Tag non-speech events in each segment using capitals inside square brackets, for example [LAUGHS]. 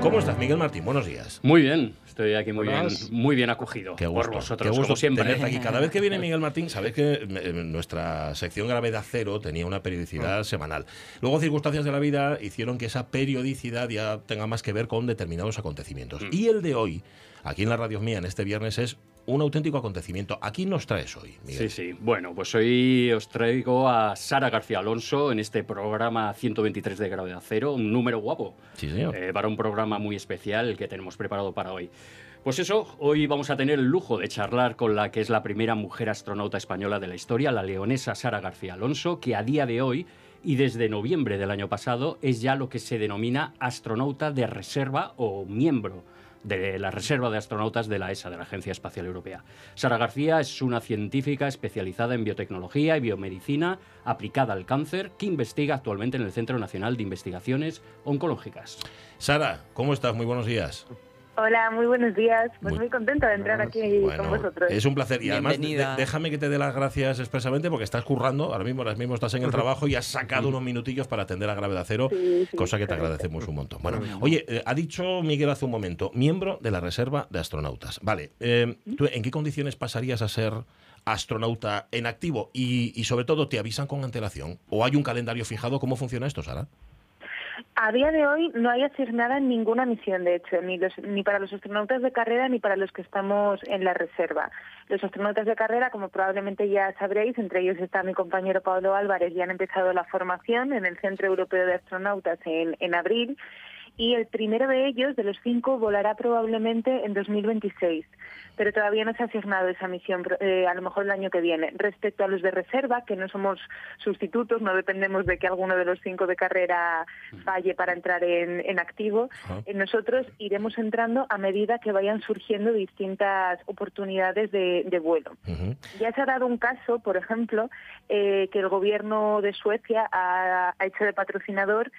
¿Cómo estás, Miguel Martín? Buenos días. Muy bien, estoy aquí muy bien, muy bien acogido qué gusto, por vosotros, qué gusto como siempre. aquí. Cada vez que viene [LAUGHS] Miguel Martín, sabéis que eh, nuestra sección Gravedad Cero tenía una periodicidad semanal. Luego, circunstancias de la vida hicieron que esa periodicidad ya tenga más que ver con determinados acontecimientos. Y el de hoy, aquí en la radio mía, en este viernes, es un auténtico acontecimiento. ¿Aquí nos traes hoy, Miguel? Sí, sí. Bueno, pues hoy os traigo a Sara García Alonso en este programa 123 de Gravedad Cero, un número guapo. Sí, señor. Eh, para un programa muy especial que tenemos preparado para hoy. Pues eso, hoy vamos a tener el lujo de charlar con la que es la primera mujer astronauta española de la historia, la leonesa Sara García Alonso, que a día de hoy y desde noviembre del año pasado es ya lo que se denomina astronauta de reserva o miembro de la Reserva de Astronautas de la ESA, de la Agencia Espacial Europea. Sara García es una científica especializada en biotecnología y biomedicina aplicada al cáncer que investiga actualmente en el Centro Nacional de Investigaciones Oncológicas. Sara, ¿cómo estás? Muy buenos días. Hola, muy buenos días. Pues Muy- muy, contenta de entrar aquí Bueno, con vosotros. Es un placer. Y además, de- déjame que te dé las gracias expresamente porque estás currando, ahora mismo, ahora mismo estás en el [LAUGHS] trabajo y has sacado unos minutillos para atender a Gravedad Cero, Sí, sí, cosa que te agradecemos un montón. Bueno, oye, eh, ha dicho Miguel hace un momento, miembro de la Reserva de Astronautas. Vale, eh, ¿tú en qué condiciones pasarías a ser astronauta en activo? Y, y sobre todo, ¿te avisan con antelación? ¿O hay un calendario fijado? ¿Cómo funciona esto, Sara? A día de hoy no hay asignada ninguna misión, de hecho, ni, los- ni para los astronautas de carrera ni para los que estamos en la reserva. Los astronautas de carrera, como probablemente ya sabréis, entre ellos está mi compañero Pablo Álvarez, ya han empezado la formación en el Centro Europeo de Astronautas en, en abril. Y el primero de ellos, de los cinco, volará probablemente en 2026. Pero todavía no se ha asignado esa misión, eh, a lo mejor el año que viene. Respecto a los de reserva, que no somos sustitutos, no dependemos de que alguno de los cinco de carrera falle para entrar en, en activo, Ajá. eh, nosotros iremos entrando a medida que vayan surgiendo distintas oportunidades de, de vuelo. Ya se ha dado un caso, por ejemplo, eh, que el gobierno de Suecia ha, ha hecho de patrocinador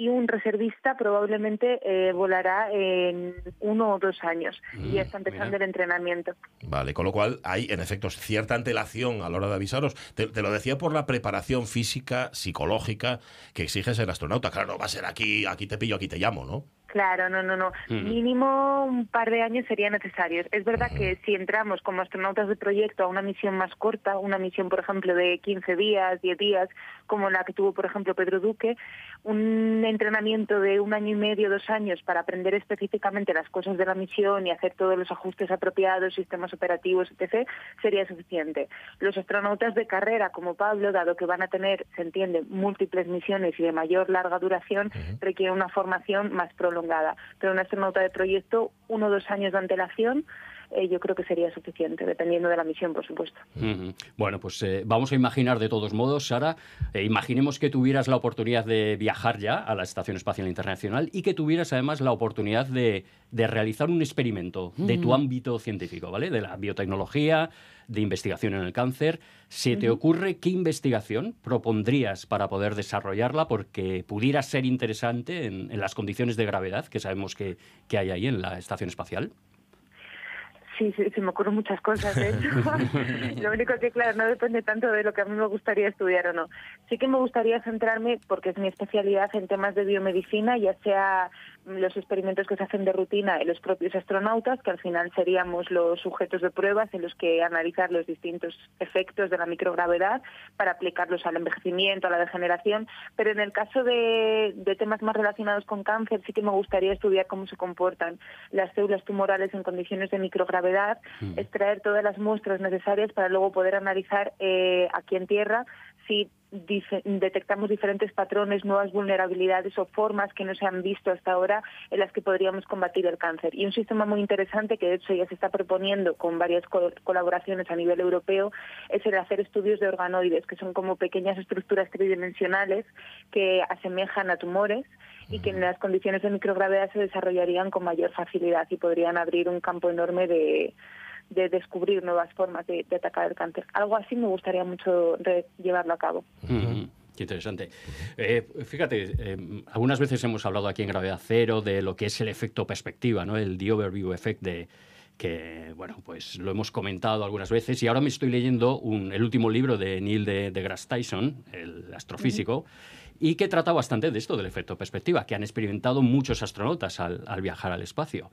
y un reservista probablemente eh, volará en uno o dos años y ya está empezando mira. el entrenamiento. Vale, con lo cual hay, en efecto, cierta antelación a la hora de avisaros. Te, te lo decía por la preparación física, psicológica que exige ser astronauta. Claro, no va a ser aquí, aquí te pillo, aquí te llamo, ¿no? Claro, no, no, no. Mínimo un par de años serían necesarios. Es verdad que si entramos como astronautas de proyecto a una misión más corta, una misión, por ejemplo, de 15 días, 10 días, como la que tuvo, por ejemplo, Pedro Duque, un entrenamiento de un año y medio, dos años para aprender específicamente las cosas de la misión y hacer todos los ajustes apropiados, sistemas operativos, etc., sería suficiente. Los astronautas de carrera, como Pablo, dado que van a tener, se entiende, múltiples misiones y de mayor larga duración, Ujú. requiere una formación más prolongada. Pero un astronauta de proyecto, uno o dos años de antelación, eh, yo creo que sería suficiente, dependiendo de la misión, por supuesto. Bueno, pues eh, vamos a imaginar de todos modos, Sara, eh, imaginemos que tuvieras la oportunidad de viajar ya a la Estación Espacial Internacional y que tuvieras además la oportunidad de, de realizar un experimento de tu ámbito científico, ¿vale? De la biotecnología, de investigación en el cáncer. ¿Se te ocurre qué investigación propondrías para poder desarrollarla porque pudiera ser interesante en, en las condiciones de gravedad que sabemos que, que hay ahí en la Estación Espacial? Sí, sí, se me ocurren muchas cosas. [LAUGHS] [LAUGHS] lo único que, claro, no depende tanto de lo que a mí me gustaría estudiar o no. Sí que me gustaría centrarme, porque es mi especialidad, en temas de biomedicina, ya sea los experimentos que se hacen de rutina en los propios astronautas, que al final seríamos los sujetos de pruebas en los que analizar los distintos efectos de la microgravedad para aplicarlos al envejecimiento, a la degeneración. Pero en el caso de, de temas más relacionados con cáncer, sí que me gustaría estudiar cómo se comportan las células tumorales en condiciones de microgravedad, extraer todas las muestras necesarias para luego poder analizar eh, aquí en Tierra dife- detectamos diferentes patrones, nuevas vulnerabilidades o formas que no se han visto hasta ahora en las que podríamos combatir el cáncer. Y un sistema muy interesante que de hecho ya se está proponiendo con varias co- colaboraciones a nivel europeo es el hacer estudios de organoides, que son como pequeñas estructuras tridimensionales que asemejan a tumores y que en las condiciones de microgravedad se desarrollarían con mayor facilidad y podrían abrir un campo enorme de, de descubrir nuevas formas de, de atacar el cáncer. Algo así me gustaría mucho llevarlo a cabo. Ujú. Qué interesante. Eh, fíjate, eh, algunas veces hemos hablado aquí en Gravedad Cero de lo que es el efecto perspectiva, ¿no? el The Overview Effect de que, bueno, pues lo hemos comentado algunas veces y ahora me estoy leyendo un- el último libro de Neil de, deGrasse Tyson, el astrofísico, y que trata bastante de esto, del efecto perspectiva, que han experimentado muchos astronautas al, al viajar al espacio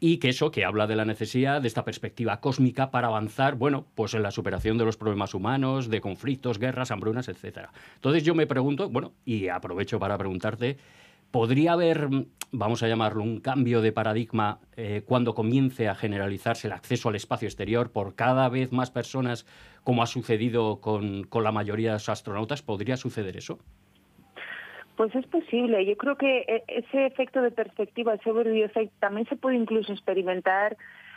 y que eso que habla de la necesidad de esta perspectiva cósmica para avanzar, bueno, pues en la superación de los problemas humanos, de conflictos, guerras, hambrunas, etcétera. Entonces yo me pregunto, bueno, y aprovecho para preguntarte, ¿podría haber, vamos a llamarlo, un cambio de paradigma eh, cuando comience a generalizarse el acceso al espacio exterior por cada vez más personas, como ha sucedido con, con la mayoría de los astronautas? ¿Podría suceder eso? Pues es posible. Yo creo que e, ese efecto de perspectiva, ese overview effect, también se puede incluso experimentar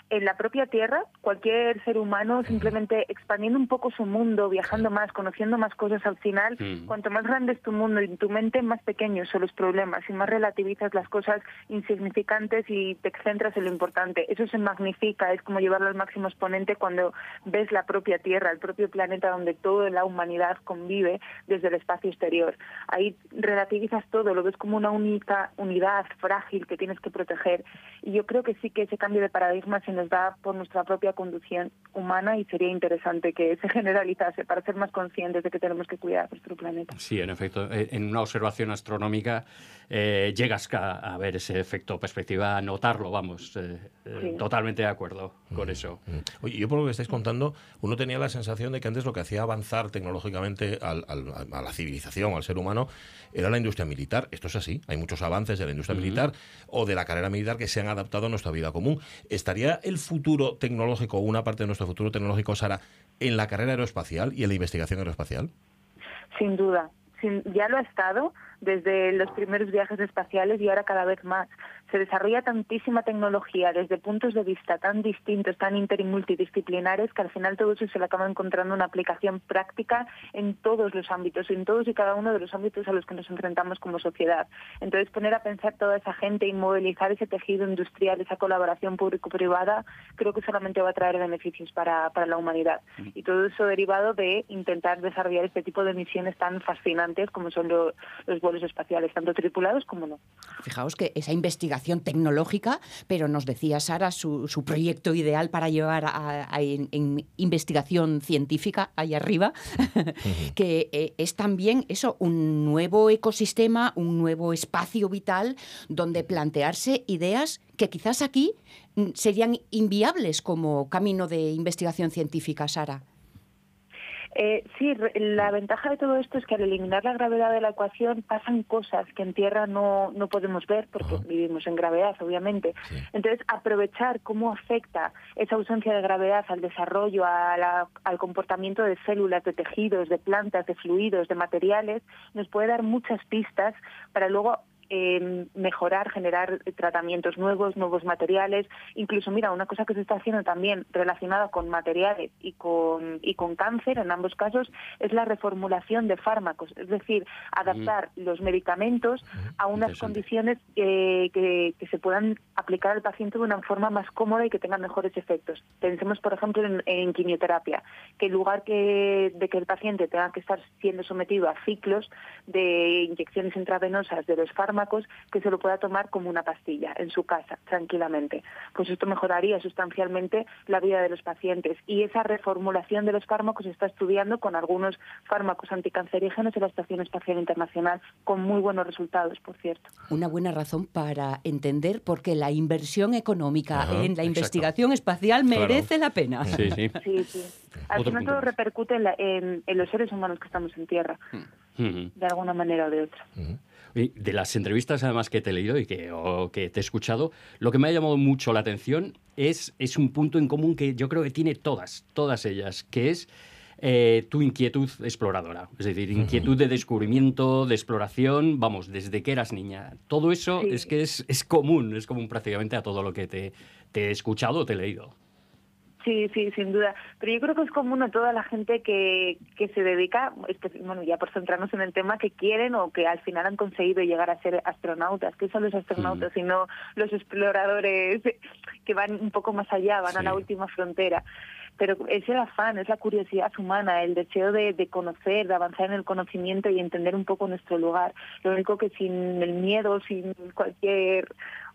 en la propia Tierra, cualquier ser humano simplemente expandiendo un poco su mundo, viajando más, conociendo más cosas al final, mm. cuanto más grande es tu mundo y tu mente, más pequeños son los problemas y más relativizas las cosas insignificantes y te centras en lo importante. Eso se magnifica, es como llevarlo al máximo exponente cuando ves la propia Tierra, el propio planeta donde toda la humanidad convive desde el espacio exterior. Ahí relativizas todo, lo ves como una única unidad frágil que tienes que proteger. Y yo creo que sí que ese cambio de paradigma se nos da por nuestra propia conducción humana y sería interesante que se [LAUGHS] generalizase para ser más conscientes de que tenemos que cuidar nuestro planeta. Sí, en efecto, eh, en una observación astronómica eh, llegas a, ver ese efecto perspectiva, a notarlo, vamos, eh, totalmente de acuerdo con mm, eso. Mm. Oye, yo por lo que estáis contando, uno tenía la sensación de que antes lo que hacía avanzar tecnológicamente a la civilización, al ser humano, era la industria militar. Esto es así, hay muchos avances de la industria militar o de la carrera militar que se han adaptado a nuestra vida común. ¿Estaría el futuro tecnológico, una parte de nuestro futuro tecnológico, Sara, en la carrera aeroespacial y en la investigación aeroespacial? Sin duda. ya lo ha estado desde los primeros viajes espaciales y ahora cada vez más se desarrolla tantísima tecnología desde puntos de vista tan distintos, tan inter y multidisciplinares, que al final todo eso se le acaba encontrando una aplicación práctica en todos los ámbitos, en todos y cada uno de los ámbitos a los que nos enfrentamos como sociedad. Entonces, poner a pensar toda esa gente y movilizar ese tejido industrial, esa colaboración público-privada, creo que solamente va a traer beneficios para, para la humanidad. Y todo eso derivado de intentar desarrollar este tipo de misiones tan fascinantes como son los vuelos espaciales, tanto tripulados como no. Fijaos que esa investigación tecnológica, pero nos decía Sara su, proyecto ideal para llevar a, en, investigación científica ahí arriba, [LAUGHS] que eh, es también eso, un nuevo ecosistema, un nuevo espacio vital donde plantearse ideas que quizás aquí mm, serían inviables como camino de investigación científica, Sara. Eh, sí, la ventaja de todo esto es que al eliminar la gravedad de la ecuación pasan cosas que en Tierra no, no podemos ver porque vivimos en gravedad, obviamente. Entonces, aprovechar cómo afecta esa ausencia de gravedad al desarrollo, al comportamiento de células, de tejidos, de plantas, de fluidos, de materiales, nos puede dar muchas pistas para luego mejorar, generar tratamientos nuevos, nuevos materiales. Incluso, mira, una cosa que se está haciendo también relacionada con materiales y con, y con cáncer, en ambos casos, es la reformulación de fármacos, es decir, adaptar los medicamentos a unas condiciones que, que, se puedan aplicar al paciente de una forma más cómoda y que tengan mejores efectos. Pensemos, por ejemplo, en, quimioterapia, que en lugar que, de que el paciente tenga que estar siendo sometido a ciclos de inyecciones intravenosas de los fármacos, que se lo pueda tomar como una pastilla en su casa, tranquilamente. Pues esto mejoraría sustancialmente la vida de los pacientes. Y esa reformulación de los fármacos se está estudiando con algunos fármacos anticancerígenos en la Estación Espacial Internacional, con muy buenos resultados, por cierto. Una buena razón para entender por qué la inversión económica en la investigación espacial merece la pena. Sí, sí. [LAUGHS] Al final todo repercute en, los seres humanos que estamos en Tierra, mm. de alguna manera o de otra. De las entrevistas además que te he leído y que, que te he escuchado, lo que me ha llamado mucho la atención es, es un punto en común que yo creo que tiene todas, todas ellas, que es eh, tu inquietud exploradora. Es decir, inquietud de descubrimiento, de exploración, vamos, desde que eras niña. Todo eso es que es, es, común, es común prácticamente a todo lo que te, te he escuchado o te he leído. Sí, sí, sin duda. Pero yo creo que es común a toda la gente que, que se dedica, bueno, ya por centrarnos en el tema, que quieren o que al final han conseguido llegar a ser astronautas. que son los astronautas? Sino los exploradores que van un poco más allá, van a la última frontera pero es el afán, es la curiosidad humana, el deseo de, de, conocer, de avanzar en el conocimiento y entender un poco nuestro lugar. Lo único que sin el miedo, sin cualquier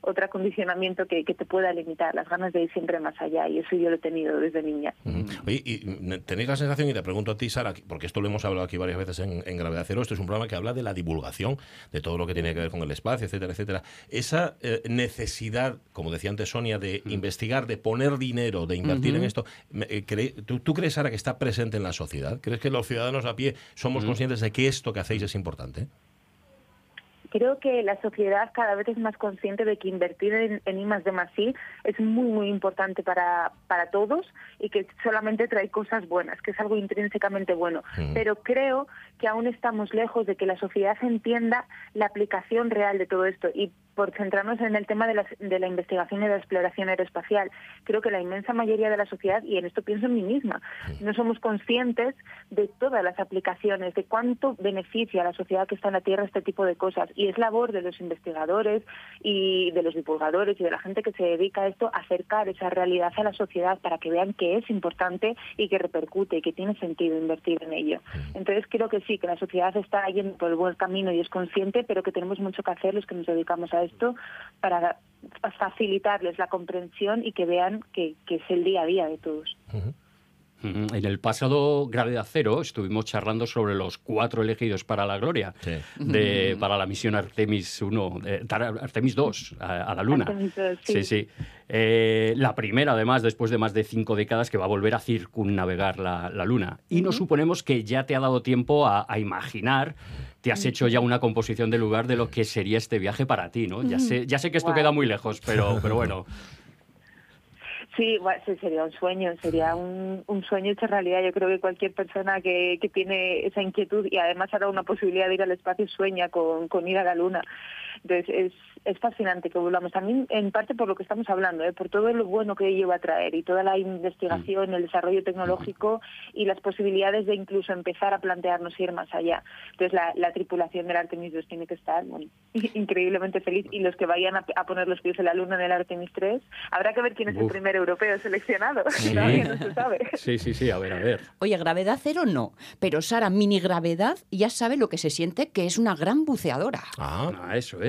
otro acondicionamiento que, que te pueda limitar, las ganas de ir siempre más allá y eso yo lo he tenido desde niña. Oye, y tenéis la sensación, y te pregunto a ti, Sara, porque esto lo hemos hablado aquí varias veces en, Gravedad Cero, esto es un programa que habla de la divulgación, de todo lo que tiene que ver con el espacio, etcétera, etcétera. Esa eh, necesidad, como decía antes Sonia, de investigar, de poner dinero, de invertir en esto, eh, ¿tú, crees, Sara, que está presente en la sociedad? ¿Crees que los ciudadanos a pie somos conscientes de que esto que hacéis es importante? Creo que la sociedad cada vez es más consciente de que invertir en, en I de I es muy, muy importante para, para todos y que solamente trae cosas buenas, que es algo intrínsecamente bueno. Pero creo que aún estamos lejos de que la sociedad entienda la aplicación real de todo esto. Y por centrarnos en el tema de la, de la investigación y de la exploración aeroespacial. Creo que la inmensa mayoría de la sociedad, y en esto pienso en mí misma, no somos conscientes de todas las aplicaciones, de cuánto beneficia a la sociedad que está en la Tierra este tipo de cosas. Y es labor de los investigadores y de los divulgadores y de la gente que se dedica a esto acercar esa realidad a la sociedad para que vean que es importante y que repercute y que tiene sentido invertir en ello. Entonces creo que sí, que la sociedad está yendo por el buen camino y es consciente, pero que tenemos mucho que hacer los que nos dedicamos a esto para facilitarles la comprensión y que vean que, es el día a día de todos. En el pasado Gravedad Cero estuvimos charlando sobre los cuatro elegidos para la gloria, de, para la misión Artemis 1, Artemis 2 a, la Luna. sí, sí. Eh, la primera, además, después de más de cinco décadas, que va a volver a circunnavegar la, la Luna. Y nos suponemos que ya te ha dado tiempo a, a imaginar te has hecho ya una composición de lugar de lo que sería este viaje para ti, ¿no? Ya sé, ya sé que esto queda muy lejos, pero, pero bueno. [LAUGHS] Sí, sería un sueño, sería un, sueño hecho realidad. Yo creo que cualquier persona que, que tiene esa inquietud y además hará una posibilidad de ir al espacio sueña con, con ir a la Luna. Entonces es, es fascinante que volvamos. También en parte por lo que estamos hablando, ¿eh? por todo lo bueno que ello va a traer y toda la investigación, el desarrollo tecnológico y las posibilidades de incluso empezar a plantearnos ir más allá. Entonces la, la tripulación del Artemis 2 tiene que estar [LAUGHS] increíblemente feliz y los que vayan a, poner los pies en la luna en el Artemis 3, habrá que ver quién es el primer europeo seleccionado. [LAUGHS] Sí. no se sabe. Sí, sí, sí, a ver, a ver. Oye, gravedad cero no, pero Sara, mini gravedad ya sabe lo que se siente que es una gran buceadora. Ah, ah eso es.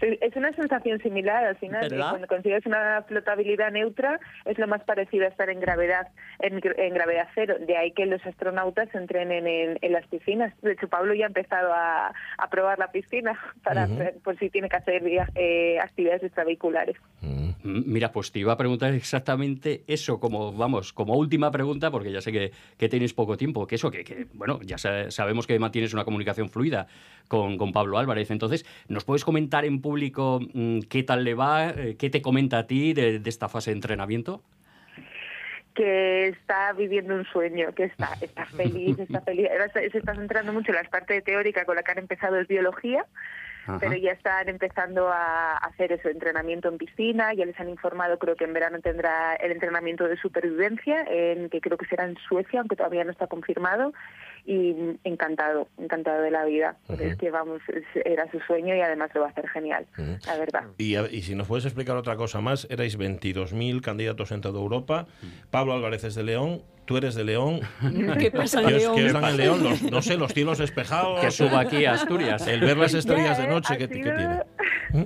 Es una sensación similar al final. Cuando consigues una flotabilidad neutra es lo más parecido a estar en gravedad en, gravedad cero. De ahí que los astronautas entrenen en, las piscinas. De hecho, Pablo ya ha empezado a, probar la piscina [LAUGHS] para por si tiene que hacer eh, actividades extravehiculares. Mm. Mira, pues te iba a preguntar exactamente eso, como vamos, como última pregunta, porque ya sé que, que tenéis poco tiempo. Que eso, que, bueno, ya sabemos que mantienes una comunicación fluida con, con Pablo Álvarez. Entonces, ¿nos puedes comentar comentar en público mm, qué tal le va, eh, qué te comenta a ti de, esta fase de entrenamiento? que está viviendo un sueño, que está, está feliz, está feliz. se está centrando mucho en la parte teórica con la que han empezado es biología, pero ya están empezando a hacer eso, entrenamiento en piscina, ya les han informado, creo que en verano tendrá el entrenamiento de supervivencia, en, que creo que será en Suecia, aunque todavía no está confirmado, y encantado, encantado de la vida. Es que vamos, era su sueño y además lo va a hacer genial, la verdad. Y, y, si nos puedes explicar otra cosa más, erais 22.000 candidatos en toda Europa, Pablo Álvarez es de León, tú eres de León. [LAUGHS] ¿Qué pasa en León? ¿Qué en León? no sé, los cielos despejados. Que suba aquí a Asturias. El ver las estrellas de noche, ¿qué, tiene? [LAUGHS]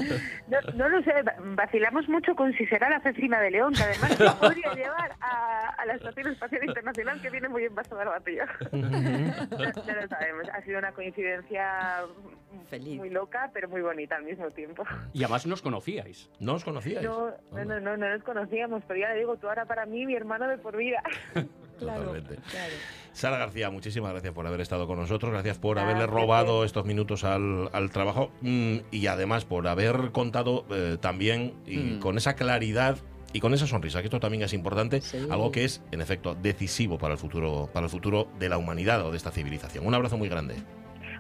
No, lo sé, vacilamos mucho con si será la asesina de León, que además podría llevar a, la Estación Espacial Internacional, que viene muy envasada al vacío. no, lo sabemos, ha sido una coincidencia Feliz. muy loca, pero muy bonita al mismo tiempo. Y además nos conocíais. ¿No os conocíais? No, no, no, no, no nos conocíamos, pero ya le digo, tú ahora para mí, mi hermano de por vida. [LAUGHS] Totalmente. Sara García, muchísimas gracias por haber estado con nosotros, gracias por haberle robado estos minutos al, trabajo mm, y además por haber contado eh, también y mm. con esa claridad y con esa sonrisa, que esto también es importante, algo que es, en efecto, decisivo para el futuro, para el futuro de la humanidad o de esta civilización. Un abrazo muy grande.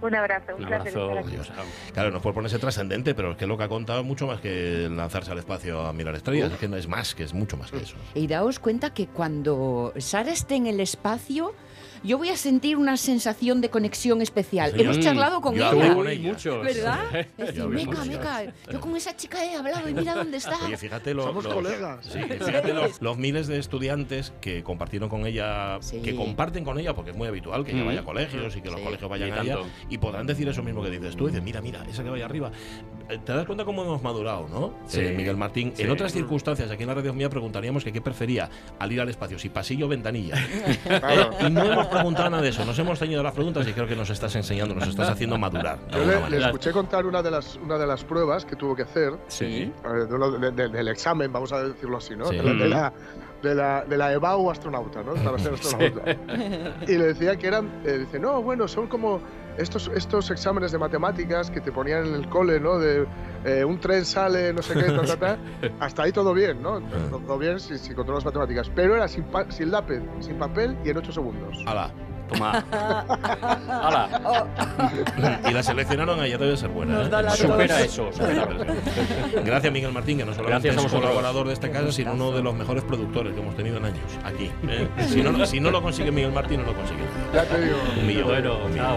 Un abrazo, un, abrazo. Claro, no puede ponerse trascendente, pero es que lo que ha contado es mucho más que lanzarse al espacio a mirar estrellas, es que no es más, que es mucho más que eso. Y daos cuenta que cuando Sara esté en el espacio, yo voy a sentir una sensación de conexión especial. Hemos charlado con yo ella. con ella. ¿Verdad? [LAUGHS] Es decir, meca, meca, yo con esa chica he hablado y mira dónde está. Oye, fíjate, los, Somos colegas. Sí, fíjate [LAUGHS] los, miles de estudiantes que compartieron con ella, que comparten con ella, porque es muy habitual que ella vaya a colegios y que los colegios vayan allá, y podrán decir eso mismo que dices tú, y dices, mira, mira, esa que vaya arriba. Te das cuenta cómo hemos madurado, ¿no? Sí. Eh, Miguel Martín. Sí. En otras circunstancias, aquí en la radio mía preguntaríamos que qué prefería al ir al espacio, si pasillo o ventanilla. [LAUGHS] Claro. y no hemos preguntado nada de eso. Nos hemos ceñido a las preguntas y creo que nos estás enseñando, nos estás haciendo madurar. Yo le, escuché contar una de las una de las pruebas que tuvo que hacer Sí. eh, de uno de- de- del examen, vamos a decirlo así, ¿no? Sí. De, la, de la de la EBAU astronauta, ¿no? Para ser [LAUGHS] astronauta. Y le decía que eran, eh, dice, no, bueno, son como estos estos exámenes de matemáticas que te ponían en el cole, ¿no? De eh, un tren sale, no sé qué, ta, ta, ta. [LAUGHS] hasta ahí todo bien, ¿no? Todo bien si, si controlas matemáticas, pero era sin, pa- sin lápiz, sin papel y en 8 segundos. Ala. Toma. [LAUGHS] Hala, Y la seleccionaron a ella debe ser buena. ¿eh? supera eso. supera. Gracias, Miguel Martín, que no solamente Gracias es colaborador de esta casa, sino uno de los mejores productores que hemos tenido en años aquí. ¿eh? Si, no, si no lo consigue Miguel Martín, no lo consigue. Ya te digo. Un millón. Bueno, chao.